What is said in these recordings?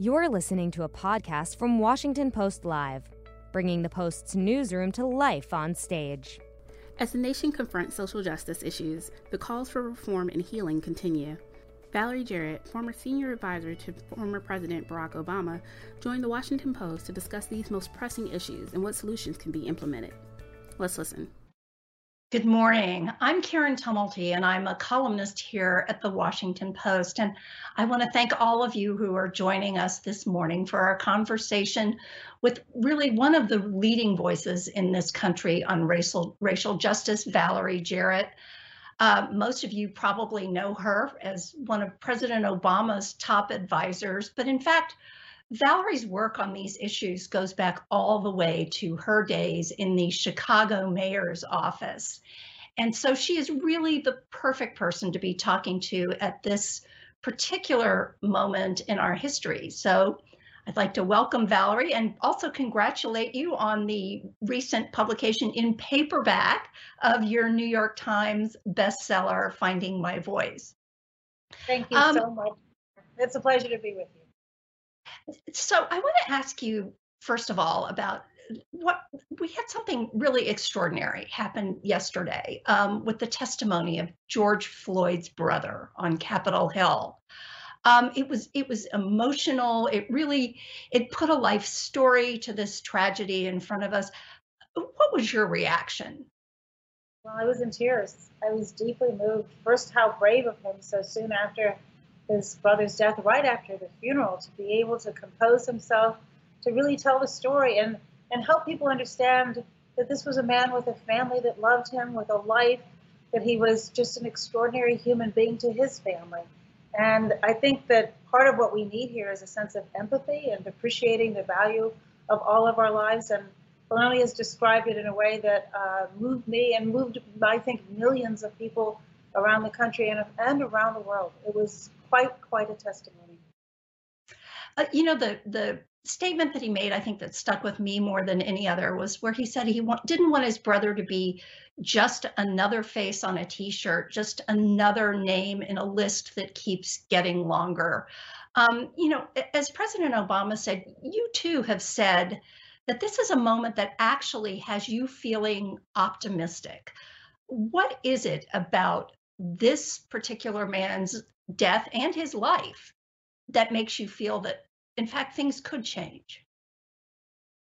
You're listening to a podcast from Washington Post Live, bringing the Post's newsroom to life on stage. As the nation confronts social justice issues, the calls for reform and healing continue. Valerie Jarrett, former senior advisor to former President Barack Obama, joined the Washington Post to discuss these most pressing issues and what solutions can be implemented. Let's listen. Good morning. I'm Karen Tumulty, and I'm a columnist here at the Washington Post. And I want to thank all of you who are joining us this morning for our conversation with really one of the leading voices in this country on racial, racial justice, Valerie Jarrett. Uh, most of you probably know her as one of President Obama's top advisors, but in fact, Valerie's work on these issues goes back all the way to her days in the Chicago mayor's office. And so she is really the perfect person to be talking to at this particular moment in our history. So I'd like to welcome Valerie and also congratulate you on the recent publication in paperback of your New York Times bestseller, Finding My Voice. Thank you um, so much. It's a pleasure to be with you. So I want to ask you, first of all, about what we had something really extraordinary happen yesterday um, with the testimony of George Floyd's brother on Capitol Hill. Um, it was it was emotional. It really it put a life story to this tragedy in front of us. What was your reaction? Well, I was in tears. I was deeply moved. First, how brave of him so soon after his brother's death right after the funeral to be able to compose himself to really tell the story and and help people understand that this was a man with a family that loved him with a life that he was just an extraordinary human being to his family and i think that part of what we need here is a sense of empathy and appreciating the value of all of our lives and Melanie has described it in a way that uh, moved me and moved, I think, millions of people around the country and, and around the world. It was quite quite a testimony. Uh, you know the the statement that he made, I think that stuck with me more than any other was where he said he wa- didn't want his brother to be just another face on a T-shirt, just another name in a list that keeps getting longer. Um, you know, as President Obama said, you too have said that this is a moment that actually has you feeling optimistic. What is it about this particular man's death and his life that makes you feel that, in fact, things could change?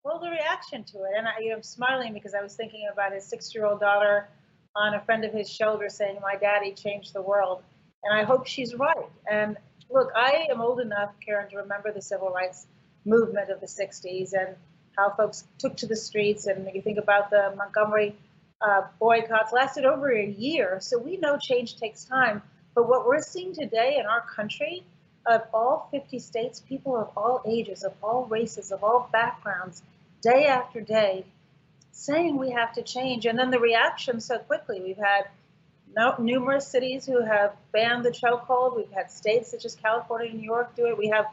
Well, the reaction to it, and I, am smiling because I was thinking about his six-year-old daughter on a friend of his shoulder saying, "My daddy changed the world," and I hope she's right. And look, I am old enough, Karen, to remember the civil rights movement of the '60s and how folks took to the streets. And you think about the Montgomery uh, boycotts lasted over a year, so we know change takes time. But what we're seeing today in our country, of all 50 states, people of all ages, of all races, of all backgrounds, day after day, saying we have to change. And then the reaction so quickly. We've had no, numerous cities who have banned the chokehold. We've had states such as California and New York do it. We have,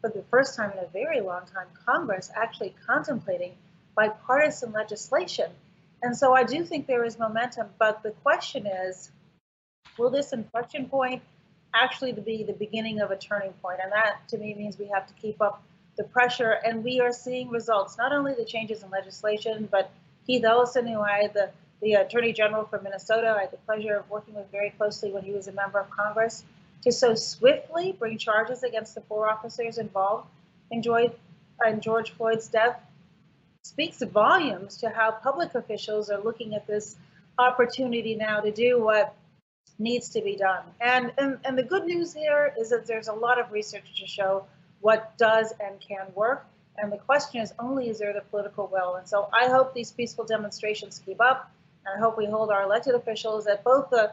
for the first time in a very long time, Congress actually contemplating bipartisan legislation. And so I do think there is momentum. But the question is, will this inflection point actually be the beginning of a turning point? And that to me means we have to keep up the pressure. And we are seeing results, not only the changes in legislation, but Keith Ellison, who I, the, the Attorney General for Minnesota, I had the pleasure of working with very closely when he was a member of Congress, to so swiftly bring charges against the four officers involved in in George Floyd's death speaks volumes to how public officials are looking at this opportunity now to do what needs to be done. And, and, and the good news here is that there's a lot of research to show what does and can work. And the question is only is there the political will? And so I hope these peaceful demonstrations keep up. And I hope we hold our elected officials at both the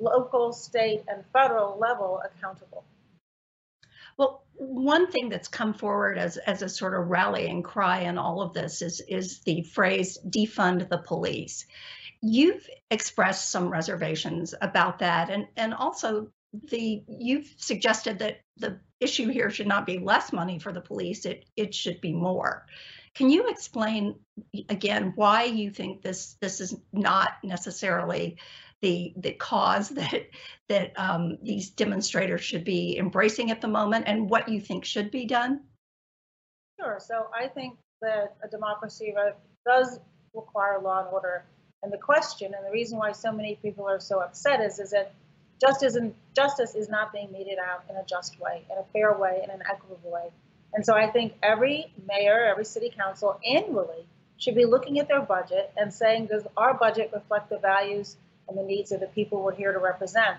local, state, and federal level accountable. Well, one thing that's come forward as, as a sort of rallying cry in all of this is, is the phrase defund the police. You've expressed some reservations about that, and and also the you've suggested that the issue here should not be less money for the police; it it should be more. Can you explain again why you think this this is not necessarily the the cause that that um, these demonstrators should be embracing at the moment, and what you think should be done? Sure. So I think that a democracy does require law and order. And the question, and the reason why so many people are so upset is, is that justice and justice is not being meted out in a just way, in a fair way, in an equitable way. And so I think every mayor, every city council annually should be looking at their budget and saying, does our budget reflect the values and the needs of the people we're here to represent?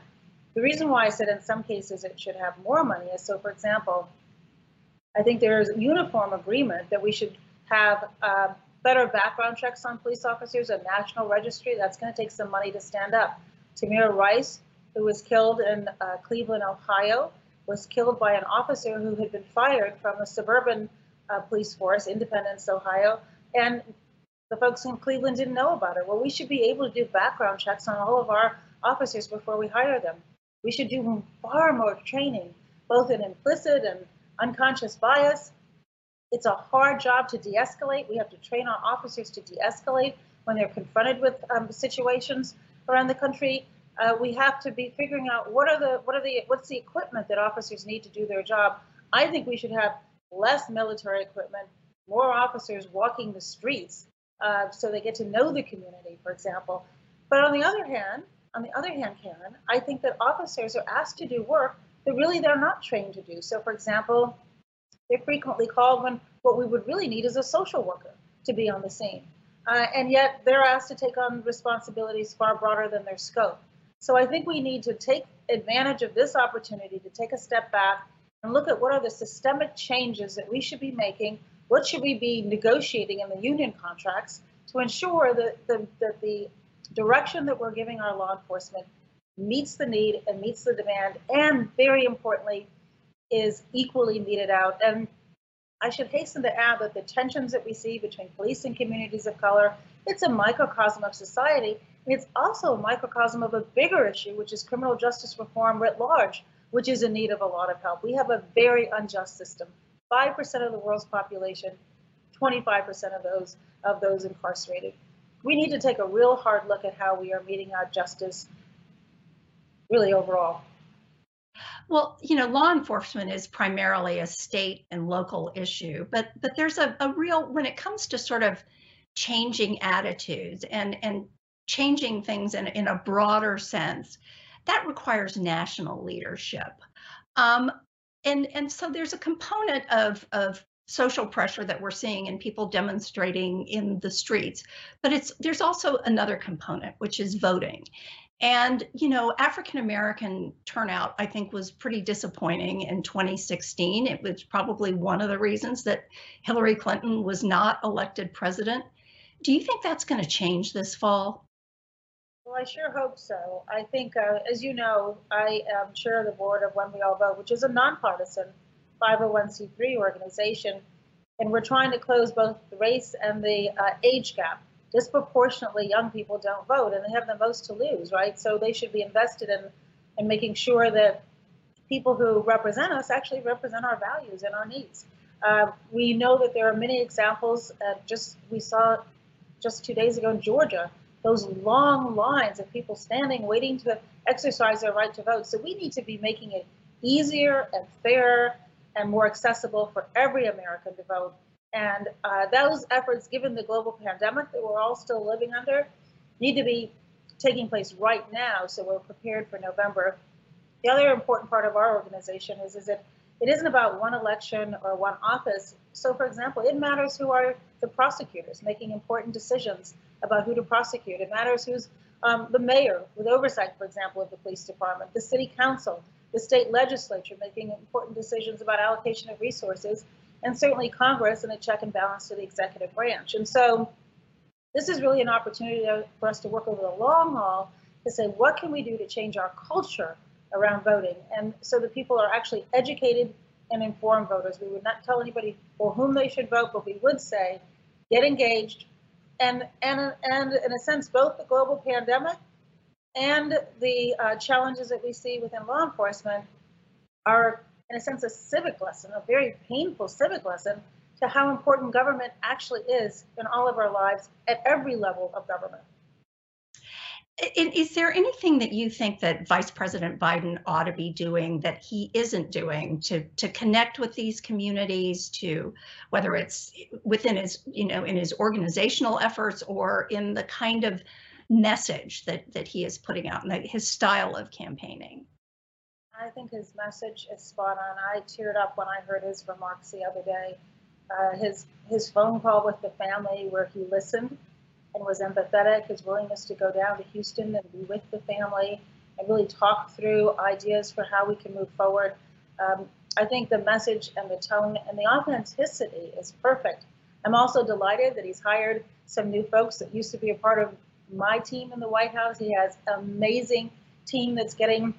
The reason why I said in some cases it should have more money is so, for example, I think there is uniform agreement that we should have uh, better background checks on police officers, a national registry. That's going to take some money to stand up. Tamir Rice, who was killed in uh, Cleveland, Ohio, was killed by an officer who had been fired from a suburban uh, police force, Independence, Ohio, and the folks in Cleveland didn't know about it. Well, we should be able to do background checks on all of our officers before we hire them. We should do far more training, both in implicit and unconscious bias. It's a hard job to de-escalate. We have to train our officers to de-escalate when they're confronted with um, situations around the country. Uh, we have to be figuring out what are the what are the what's the equipment that officers need to do their job. I think we should have less military equipment, more officers walking the streets uh, so they get to know the community, for example. But on the other hand, on the other hand, Karen, I think that officers are asked to do work that really they're not trained to do. So, for example, they're frequently called when what we would really need is a social worker to be on the scene. Uh, and yet they're asked to take on responsibilities far broader than their scope. So I think we need to take advantage of this opportunity to take a step back and look at what are the systemic changes that we should be making, what should we be negotiating in the union contracts to ensure that the, that the direction that we're giving our law enforcement meets the need and meets the demand, and very importantly, is equally meted out. And I should hasten to add that the tensions that we see between police and communities of color, it's a microcosm of society, And it's also a microcosm of a bigger issue, which is criminal justice reform writ large, which is in need of a lot of help. We have a very unjust system. 5% of the world's population, 25% of those of those incarcerated. We need to take a real hard look at how we are meting out justice really overall. Well, you know, law enforcement is primarily a state and local issue, but but there's a, a real when it comes to sort of changing attitudes and and changing things in, in a broader sense, that requires national leadership. Um, and, and so there's a component of, of social pressure that we're seeing and people demonstrating in the streets but it's there's also another component which is voting and you know african american turnout i think was pretty disappointing in 2016 it was probably one of the reasons that hillary clinton was not elected president do you think that's going to change this fall well, I sure hope so. I think, uh, as you know, I am chair of the board of When We All Vote, which is a nonpartisan 501c3 organization, and we're trying to close both the race and the uh, age gap. Disproportionately, young people don't vote, and they have the most to lose, right? So they should be invested in, in making sure that people who represent us actually represent our values and our needs. Uh, we know that there are many examples. Uh, just we saw just two days ago in Georgia those long lines of people standing waiting to exercise their right to vote. So we need to be making it easier and fairer and more accessible for every American to vote. And uh, those efforts, given the global pandemic that we're all still living under, need to be taking place right now so we're prepared for November. The other important part of our organization is, is that it isn't about one election or one office. So, for example, it matters who are the prosecutors making important decisions about who to prosecute. It matters who's um, the mayor with oversight, for example, of the police department, the city council, the state legislature making important decisions about allocation of resources, and certainly Congress and a check and balance to the executive branch. And so this is really an opportunity for us to work over the long haul to say, what can we do to change our culture around voting? And so that people are actually educated and informed voters. We would not tell anybody for whom they should vote, but we would say, get engaged, and and and in a sense, both the global pandemic and the uh, challenges that we see within law enforcement are, in a sense, a civic lesson, a very painful civic lesson to how important government actually is in all of our lives at every level of government. Is there anything that you think that Vice President Biden ought to be doing that he isn't doing to to connect with these communities, to whether it's within his, you know, in his organizational efforts or in the kind of message that that he is putting out and his style of campaigning? I think his message is spot on. I teared up when I heard his remarks the other day. Uh, his his phone call with the family where he listened and was empathetic, his willingness to go down to Houston and be with the family and really talk through ideas for how we can move forward. Um, I think the message and the tone and the authenticity is perfect. I'm also delighted that he's hired some new folks that used to be a part of my team in the White House. He has amazing team that's getting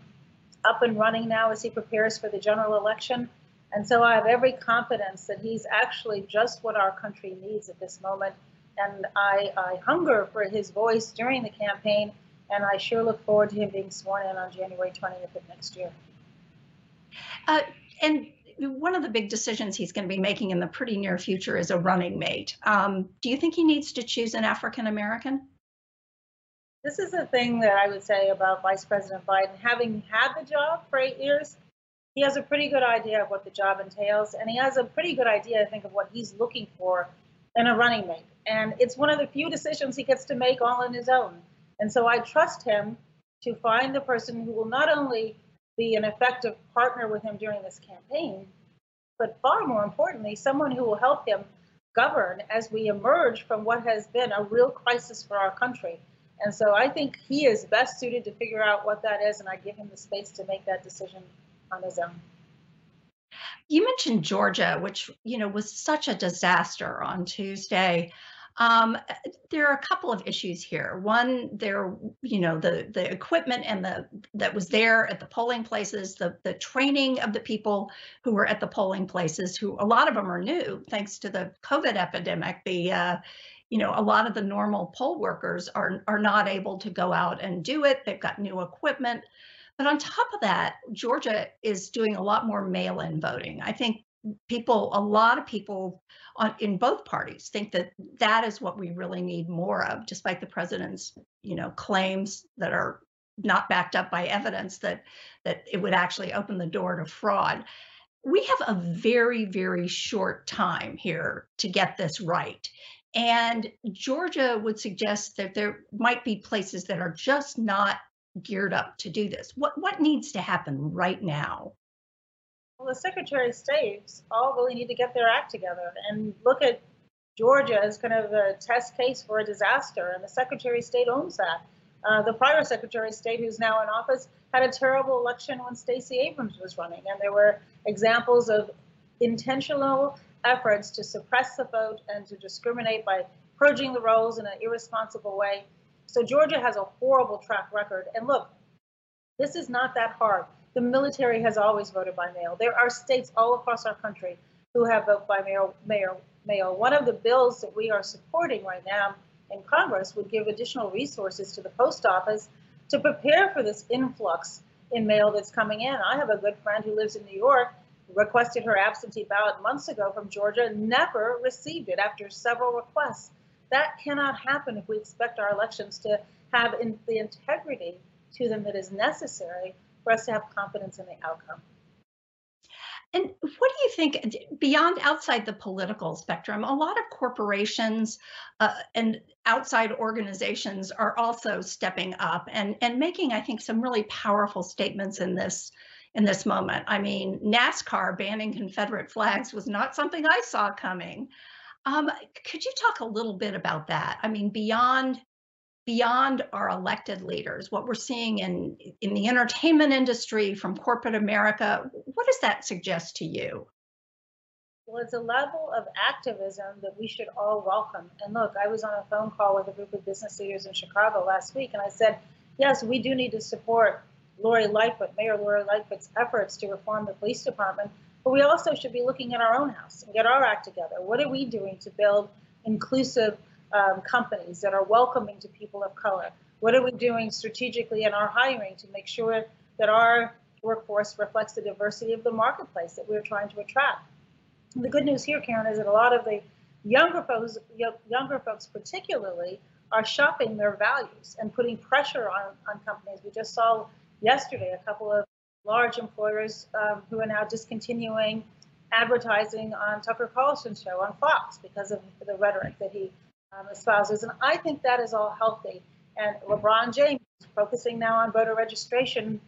up and running now as he prepares for the general election. And so I have every confidence that he's actually just what our country needs at this moment and I, I hunger for his voice during the campaign, and I sure look forward to him being sworn in on January 20th of next year. Uh, and one of the big decisions he's going to be making in the pretty near future is a running mate. Um, do you think he needs to choose an African American? This is the thing that I would say about Vice President Biden. Having had the job for eight years, he has a pretty good idea of what the job entails, and he has a pretty good idea, I think, of what he's looking for in a running mate. And it's one of the few decisions he gets to make all on his own. And so I trust him to find the person who will not only be an effective partner with him during this campaign, but far more importantly, someone who will help him govern as we emerge from what has been a real crisis for our country. And so I think he is best suited to figure out what that is, and I give him the space to make that decision on his own. You mentioned Georgia, which you know was such a disaster on Tuesday. Um, there are a couple of issues here. One, there, you know, the the equipment and the that was there at the polling places, the the training of the people who were at the polling places, who a lot of them are new thanks to the COVID epidemic. The uh, you know, a lot of the normal poll workers are are not able to go out and do it. They've got new equipment. But on top of that, Georgia is doing a lot more mail in voting. I think people, a lot of people on, in both parties think that that is what we really need more of, despite the president's, you know, claims that are not backed up by evidence that that it would actually open the door to fraud. We have a very, very short time here to get this right. And Georgia would suggest that there might be places that are just not geared up to do this? What what needs to happen right now? Well, the Secretary of States all really need to get their act together and look at Georgia as kind of a test case for a disaster, and the Secretary of State owns that. Uh, the prior Secretary of State, who's now in office, had a terrible election when Stacey Abrams was running, and there were examples of intentional efforts to suppress the vote and to discriminate by purging the rolls in an irresponsible way. So Georgia has a horrible track record. And look, this is not that hard. The military has always voted by mail. There are states all across our country who have voted by mail. mail, mail. One of the bills that we are supporting right now in Congress would give additional resources to the post office to prepare for this influx in mail that's coming in. I have a good friend who lives in New York, requested her absentee ballot months ago from Georgia, never received it after several requests. That cannot happen if we expect our elections to have the integrity to them that is necessary for us to have confidence in the outcome. And what do you think beyond outside the political spectrum? A lot of corporations uh, and outside organizations are also stepping up and, and making, I think, some really powerful statements in this in this moment. I mean, NASCAR banning Confederate flags was not something I saw coming. Um, could you talk a little bit about that? I mean, beyond beyond our elected leaders, what we're seeing in in the entertainment industry from corporate America, what does that suggest to you? Well, it's a level of activism that we should all welcome. And look, I was on a phone call with a group of business leaders in Chicago last week, and I said, yes, we do need to support Lori Lightfoot, Mayor Lori Lightfoot's efforts to reform the police department. But we also should be looking at our own house and get our act together. What are we doing to build inclusive um, companies that are welcoming to people of color? What are we doing strategically in our hiring to make sure that our workforce reflects the diversity of the marketplace that we're trying to attract? The good news here, Karen, is that a lot of the younger folks, younger folks particularly, are shopping their values and putting pressure on, on companies. We just saw yesterday a couple of large employers um, who are now discontinuing advertising on Tucker Carlson's show on Fox because of the rhetoric that he um, espouses. And I think that is all healthy. And LeBron James focusing now on voter registration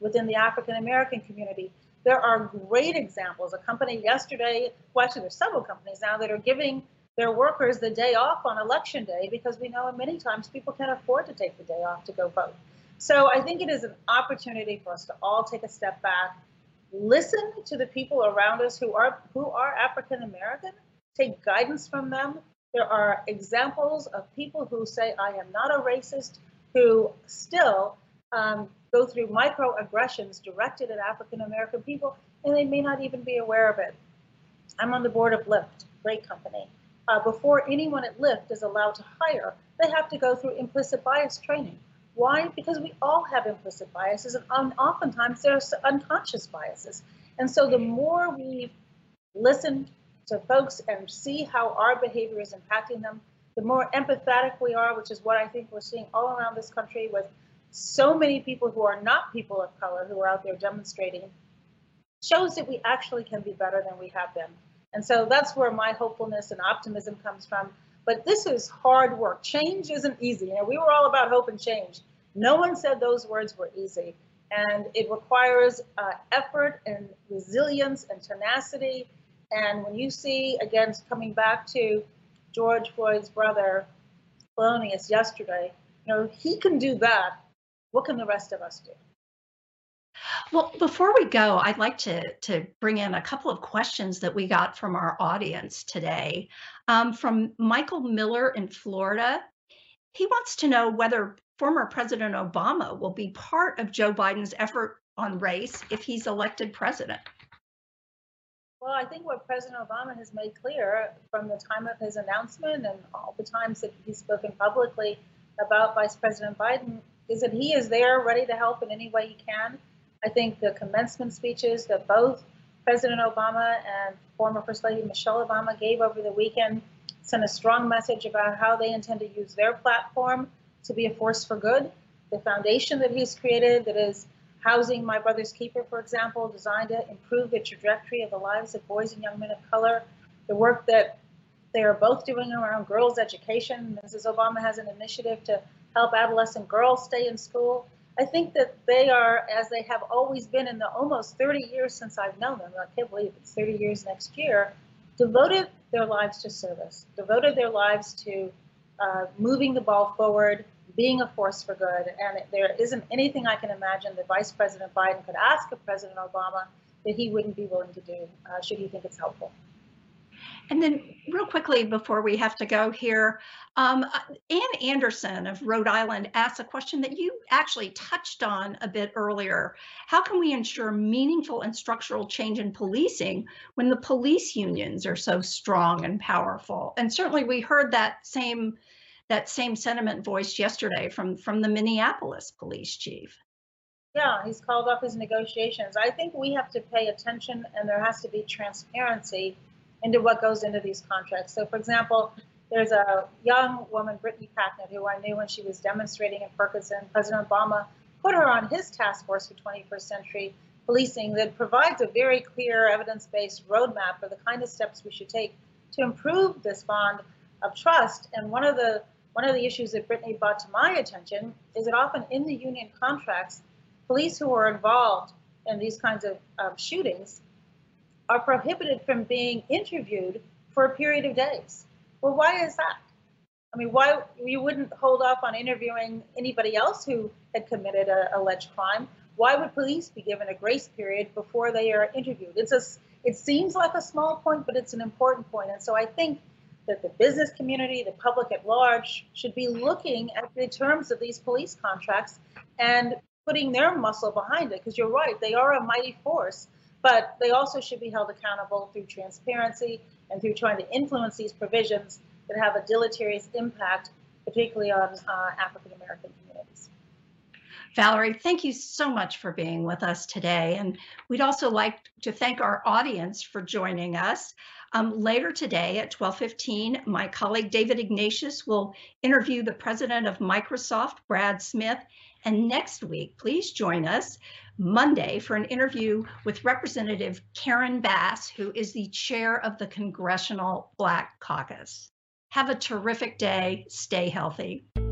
within the African American community. There are great examples. A company yesterday, well, actually, there's several companies now that are giving their workers the day off on election day because we know many times people can't afford to take the day off to go vote. So I think it is an opportunity for us to all take a step back, listen to the people around us who are who are African American, take guidance from them. There are examples of people who say, I am not a racist, who still um, go through microaggressions directed at African American people, and they may not even be aware of it. I'm on the board of Lyft, great company. Uh, before anyone at Lyft is allowed to hire, they have to go through implicit bias training. Why? Because we all have implicit biases, and oftentimes there's unconscious biases. And so the more we listen to folks and see how our behavior is impacting them, the more empathetic we are, which is what I think we're seeing all around this country with so many people who are not people of color who are out there demonstrating, shows that we actually can be better than we have been. And so that's where my hopefulness and optimism comes from. But this is hard work. Change isn't easy. You know, we were all about hope and change. No one said those words were easy. And it requires uh, effort and resilience and tenacity. And when you see, again, coming back to George Floyd's brother, Philonise, yesterday, you know, he can do that. What can the rest of us do? Well, before we go, I'd like to, to bring in a couple of questions that we got from our audience today. Um, from Michael Miller in Florida. He wants to know whether former President Obama will be part of Joe Biden's effort on race if he's elected president. Well, I think what President Obama has made clear from the time of his announcement and all the times that he's spoken publicly about Vice President Biden is that he is there ready to help in any way he can. I think the commencement speeches that both President Obama and former First Lady Michelle Obama gave over the weekend sent a strong message about how they intend to use their platform to be a force for good. The foundation that he's created, that is housing My Brother's Keeper, for example, designed to improve the trajectory of the lives of boys and young men of color. The work that they are both doing around girls' education. Mrs. Obama has an initiative to help adolescent girls stay in school. I think that they are, as they have always been in the almost 30 years since I've known them, I can't believe it's 30 years next year, devoted their lives to service, devoted their lives to uh, moving the ball forward, being a force for good. And there isn't anything I can imagine that Vice President Biden could ask of President Obama that he wouldn't be willing to do, uh, should he think it's helpful. And then, real quickly before we have to go here, um, Ann Anderson of Rhode Island asked a question that you actually touched on a bit earlier. How can we ensure meaningful and structural change in policing when the police unions are so strong and powerful? And certainly, we heard that same that same sentiment voiced yesterday from from the Minneapolis police chief. Yeah, he's called off his negotiations. I think we have to pay attention, and there has to be transparency into what goes into these contracts. So, for example, there's a young woman, Brittany Packnett, who I knew when she was demonstrating in Ferguson. President Obama put her on his task force for 21st century policing that provides a very clear evidence-based roadmap for the kind of steps we should take to improve this bond of trust. And one of the one of the issues that Brittany brought to my attention is that often in the union contracts, police who are involved in these kinds of um, shootings are prohibited from being interviewed for a period of days. Well, why is that? I mean, why you wouldn't hold off on interviewing anybody else who had committed an alleged crime? Why would police be given a grace period before they are interviewed? It's a, it seems like a small point, but it's an important point. And so I think that the business community, the public at large, should be looking at the terms of these police contracts and putting their muscle behind it. Because you're right, they are a mighty force but they also should be held accountable through transparency and through trying to influence these provisions that have a deleterious impact, particularly on uh, African American communities. Valerie, thank you so much for being with us today. And we'd also like to thank our audience for joining us. Um, later today at 12:15, my colleague David Ignatius will interview the president of Microsoft, Brad Smith, and next week, please join us Monday for an interview with Representative Karen Bass, who is the chair of the Congressional Black Caucus. Have a terrific day. Stay healthy.